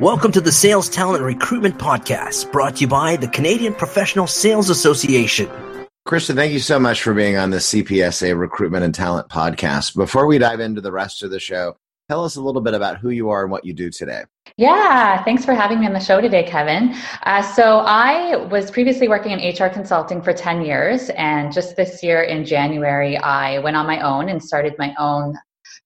Welcome to the Sales Talent Recruitment Podcast, brought to you by the Canadian Professional Sales Association. Christian, thank you so much for being on the CPSA Recruitment and Talent Podcast. Before we dive into the rest of the show, tell us a little bit about who you are and what you do today. Yeah, thanks for having me on the show today, Kevin. Uh, so, I was previously working in HR consulting for 10 years, and just this year in January, I went on my own and started my own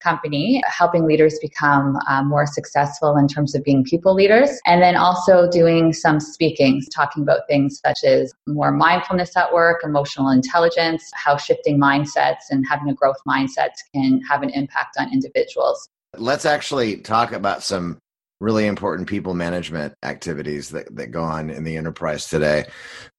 company, helping leaders become um, more successful in terms of being people leaders, and then also doing some speaking, talking about things such as more mindfulness at work, emotional intelligence, how shifting mindsets and having a growth mindset can have an impact on individuals. Let's actually talk about some really important people management activities that, that go on in the enterprise today.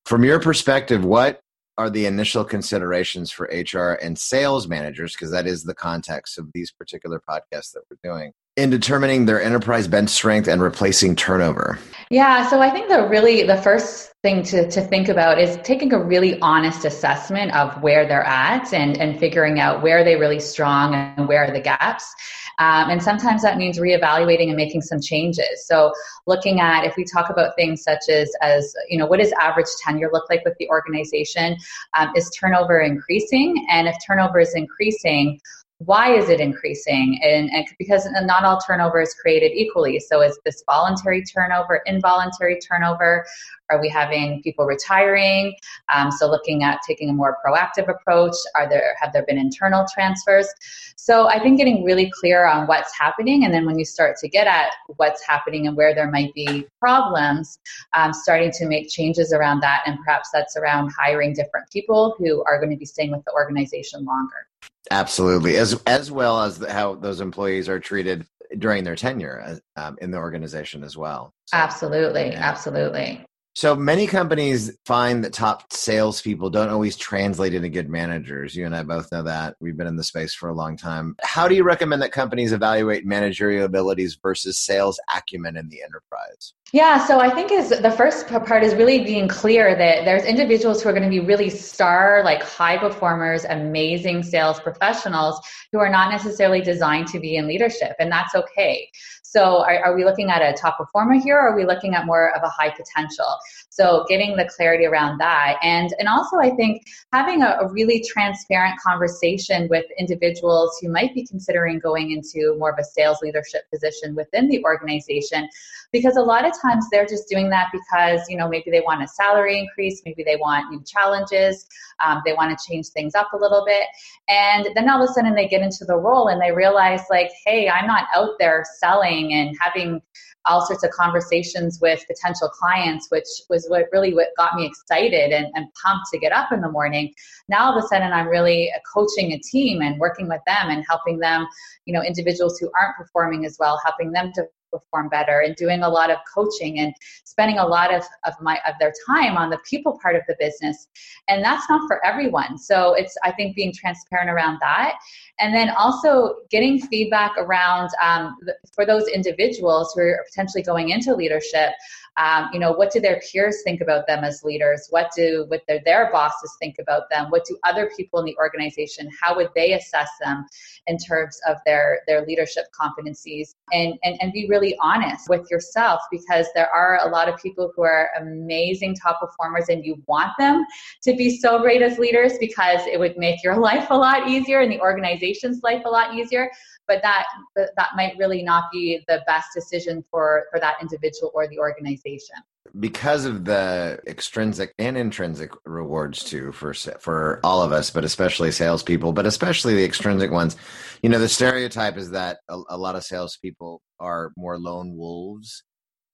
From your perspective, what are the initial considerations for HR and sales managers, because that is the context of these particular podcasts that we're doing, in determining their enterprise bench strength and replacing turnover? Yeah, so I think the really the first thing to, to think about is taking a really honest assessment of where they're at and, and figuring out where are they're really strong and where are the gaps. Um, and sometimes that means reevaluating and making some changes. So looking at if we talk about things such as as you know what does average tenure look like with the organization? Um, is turnover increasing? And if turnover is increasing, why is it increasing? And, and, because not all turnover is created equally. So is this voluntary turnover involuntary turnover? Are we having people retiring? Um, so looking at taking a more proactive approach are there have there been internal transfers? So i think getting really clear on what's happening and then when you start to get at what's happening and where there might be problems um, starting to make changes around that and perhaps that's around hiring different people who are going to be staying with the organization longer Absolutely, as as well as the, how those employees are treated during their tenure uh, um, in the organization as well. So, absolutely, yeah. absolutely. So many companies find that top salespeople don't always translate into good managers. You and I both know that. We've been in the space for a long time. How do you recommend that companies evaluate managerial abilities versus sales acumen in the enterprise? Yeah, so I think is the first part is really being clear that there's individuals who are going to be really star, like high performers, amazing sales professionals who are not necessarily designed to be in leadership, and that's okay. So, are, are we looking at a top performer here, or are we looking at more of a high potential? So, getting the clarity around that, and and also I think having a, a really transparent conversation with individuals who might be considering going into more of a sales leadership position within the organization, because a lot of times they're just doing that because you know maybe they want a salary increase, maybe they want new challenges, um, they want to change things up a little bit, and then all of a sudden they get into the role and they realize like, hey, I'm not out there selling and having all sorts of conversations with potential clients, which was what really what got me excited and, and pumped to get up in the morning. Now all of a sudden I'm really uh, coaching a team and working with them and helping them, you know, individuals who aren't performing as well, helping them to perform better and doing a lot of coaching and spending a lot of, of my of their time on the people part of the business. And that's not for everyone. So it's i think being transparent around that. And then also getting feedback around um, for those individuals who are potentially going into leadership um, you know, what do their peers think about them as leaders? What do what their, their bosses think about them? What do other people in the organization? How would they assess them in terms of their their leadership competencies? And and and be really honest with yourself because there are a lot of people who are amazing top performers, and you want them to be so great as leaders because it would make your life a lot easier and the organization's life a lot easier but that that might really not be the best decision for for that individual or the organization because of the extrinsic and intrinsic rewards too for for all of us, but especially salespeople, but especially the extrinsic ones. You know, the stereotype is that a, a lot of salespeople are more lone wolves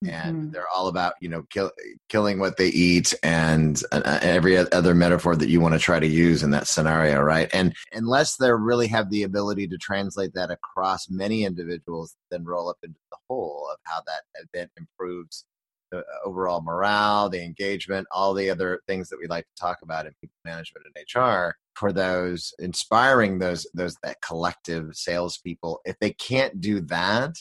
and mm-hmm. they're all about you know kill, killing what they eat and uh, every other metaphor that you want to try to use in that scenario right and unless they really have the ability to translate that across many individuals then roll up into the whole of how that event improves the overall morale the engagement all the other things that we like to talk about in people management and hr for those inspiring those those that collective salespeople if they can't do that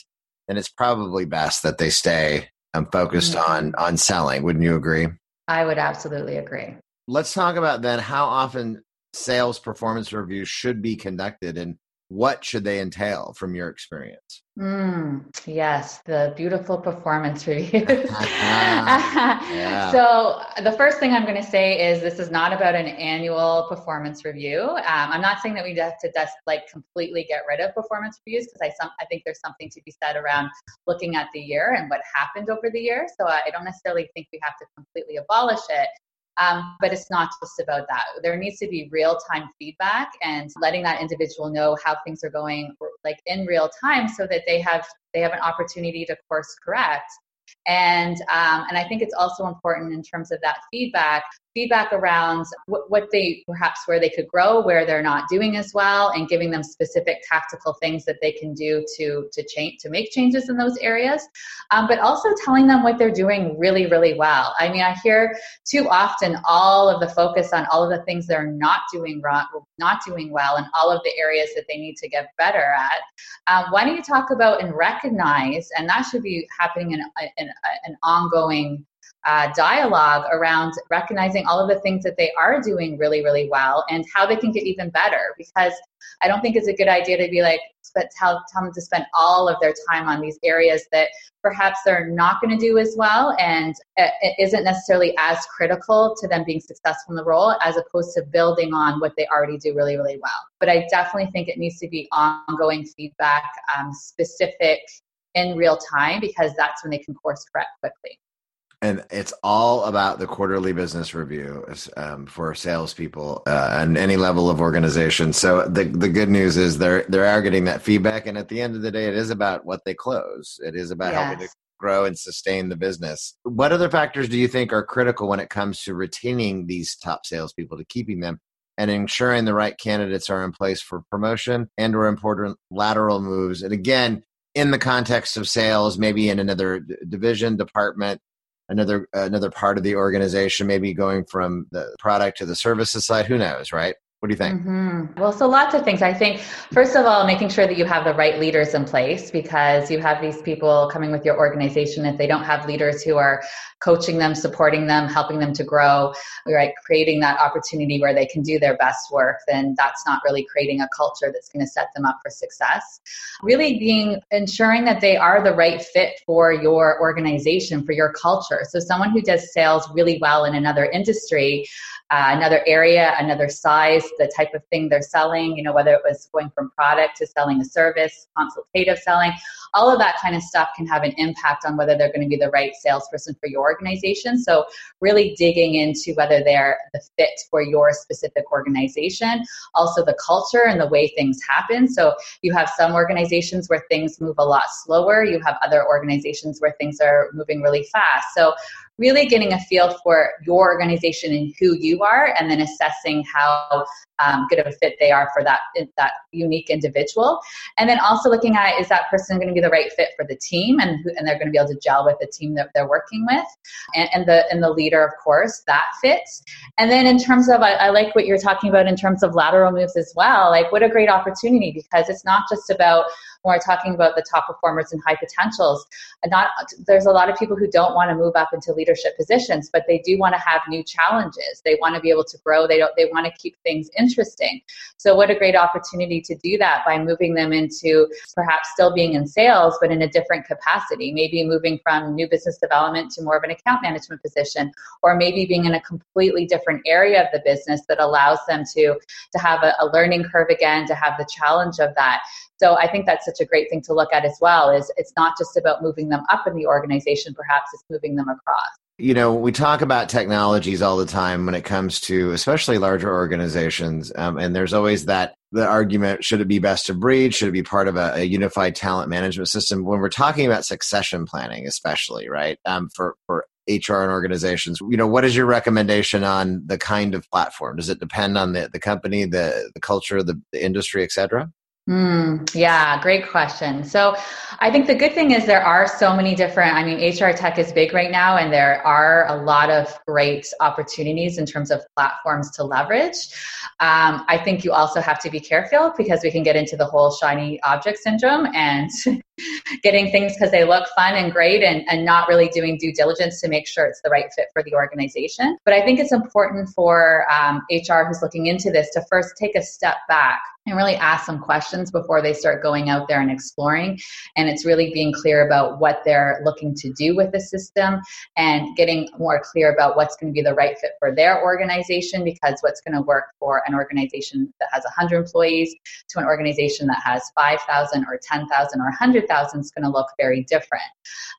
then it's probably best that they stay um, focused mm-hmm. on on selling. Wouldn't you agree? I would absolutely agree. Let's talk about then how often sales performance reviews should be conducted and what should they entail from your experience? Mm, yes, the beautiful performance reviews. yeah. So, the first thing I'm going to say is this is not about an annual performance review. Um, I'm not saying that we have to just like completely get rid of performance reviews because I some I think there's something to be said around looking at the year and what happened over the year. So I don't necessarily think we have to completely abolish it. Um, but it's not just about that. There needs to be real time feedback and letting that individual know how things are going, like in real time, so that they have they have an opportunity to course correct and um, and I think it's also important in terms of that feedback, feedback around what, what they perhaps where they could grow, where they're not doing as well, and giving them specific tactical things that they can do to to change to make changes in those areas, um, but also telling them what they're doing really really well. I mean, I hear too often all of the focus on all of the things they're not doing wrong, not doing well, and all of the areas that they need to get better at. Um, why don't you talk about and recognize, and that should be happening in, in an ongoing uh, dialogue around recognizing all of the things that they are doing really, really well and how they can get even better. Because I don't think it's a good idea to be like, but tell, tell them to spend all of their time on these areas that perhaps they're not going to do as well and it isn't necessarily as critical to them being successful in the role as opposed to building on what they already do really, really well. But I definitely think it needs to be ongoing feedback, um, specific in real time because that's when they can course correct quickly. And it's all about the quarterly business review um, for salespeople uh, and any level of organization. So the the good news is they're they are getting that feedback, and at the end of the day, it is about what they close. It is about yes. helping to grow and sustain the business. What other factors do you think are critical when it comes to retaining these top salespeople to keeping them and ensuring the right candidates are in place for promotion and or important lateral moves? And again, in the context of sales, maybe in another division, department, another another part of the organization, maybe going from the product to the services side. Who knows, right? What do you think? Mm-hmm. Well, so lots of things. I think, first of all, making sure that you have the right leaders in place because you have these people coming with your organization. If they don't have leaders who are coaching them, supporting them, helping them to grow, right, creating that opportunity where they can do their best work, then that's not really creating a culture that's going to set them up for success. Really being ensuring that they are the right fit for your organization, for your culture. So, someone who does sales really well in another industry uh, another area, another size, the type of thing they're selling, you know, whether it was going from product to selling a service, consultative selling, all of that kind of stuff can have an impact on whether they're going to be the right salesperson for your organization. So, really digging into whether they're the fit for your specific organization, also the culture and the way things happen. So, you have some organizations where things move a lot slower, you have other organizations where things are moving really fast. So, really getting a feel for your organization and who you are, and then assessing how um, good of a fit they are for that that unique individual. And then also looking at is that person going to be the right fit for the team, and and they're going to be able to gel with the team that they're working with, and, and the and the leader, of course, that fits. And then in terms of, I, I like what you're talking about in terms of lateral moves as well. Like what a great opportunity because it's not just about when we're talking about the top performers and high potentials. Not there's a lot of people who don't want to move up into leadership positions, but they do want to have new challenges. They want to be able to grow. They don't. They want to keep things interesting. So what a great opportunity to do that by moving them into perhaps still being in sales, but in a different capacity. Maybe moving from new business development to more of an account management position, or maybe being in a completely different area of the business that allows them to to have a, a learning curve again, to have the challenge of that. So I think that's such a great thing to look at as well is it's not just about moving them up in the organization, perhaps it's moving them across. You know, we talk about technologies all the time when it comes to especially larger organizations. Um, and there's always that the argument should it be best of breed? Should it be part of a, a unified talent management system? When we're talking about succession planning, especially, right? Um, for, for HR and organizations. You know, what is your recommendation on the kind of platform? Does it depend on the, the company, the, the culture, the, the industry, et cetera? Mm, yeah, great question. So I think the good thing is there are so many different, I mean, HR tech is big right now, and there are a lot of great opportunities in terms of platforms to leverage. Um, I think you also have to be careful because we can get into the whole shiny object syndrome and getting things because they look fun and great and, and not really doing due diligence to make sure it's the right fit for the organization. But I think it's important for um, HR who's looking into this to first take a step back and really ask some questions before they start going out there and exploring. And it's really being clear about what they're looking to do with the system and getting more clear about what's going to be the right fit for their organization because what's going to work for an organization that has 100 employees to an organization that has 5,000 or 10,000 or 100,000 is going to look very different.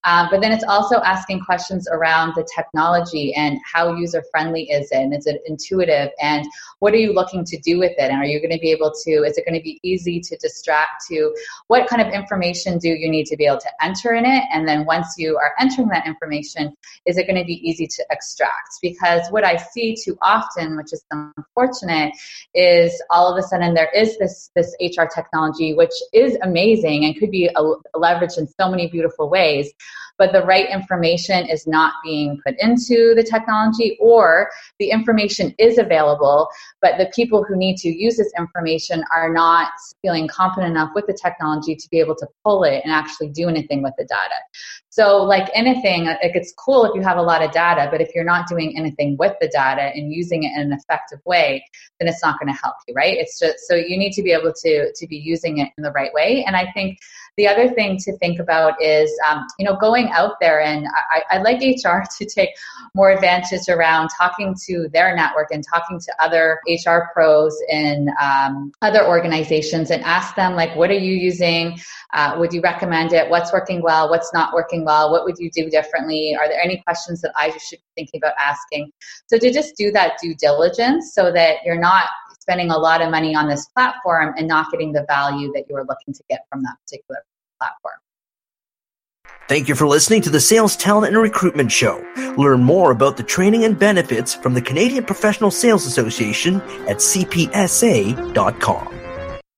Um, but then it's also asking questions around the technology and how user friendly is it and is it intuitive and what are you looking to do with it and are you going to be able to is it going to be easy to distract to what kind of information do you need to be able to enter in it and then once you are entering that information is it going to be easy to extract because what i see too often which is unfortunate is all of a sudden there is this this hr technology which is amazing and could be a, leveraged in so many beautiful ways but the right information is not being put into the technology or the information is available but the people who need to use this information are not feeling confident enough with the technology to be able to pull it and actually do anything with the data so like anything like it's cool if you have a lot of data but if you're not doing anything with the data and using it in an effective way then it's not going to help you right it's just so you need to be able to to be using it in the right way and i think the other thing to think about is, um, you know, going out there and I, I like HR to take more advantage around talking to their network and talking to other HR pros in um, other organizations and ask them like, what are you using? Uh, would you recommend it? What's working well? What's not working well? What would you do differently? Are there any questions that I should be thinking about asking? So to just do that due diligence so that you're not spending a lot of money on this platform and not getting the value that you are looking to get from that particular platform. Thank you for listening to the Sales Talent and Recruitment Show. Learn more about the training and benefits from the Canadian Professional Sales Association at cpsa.com.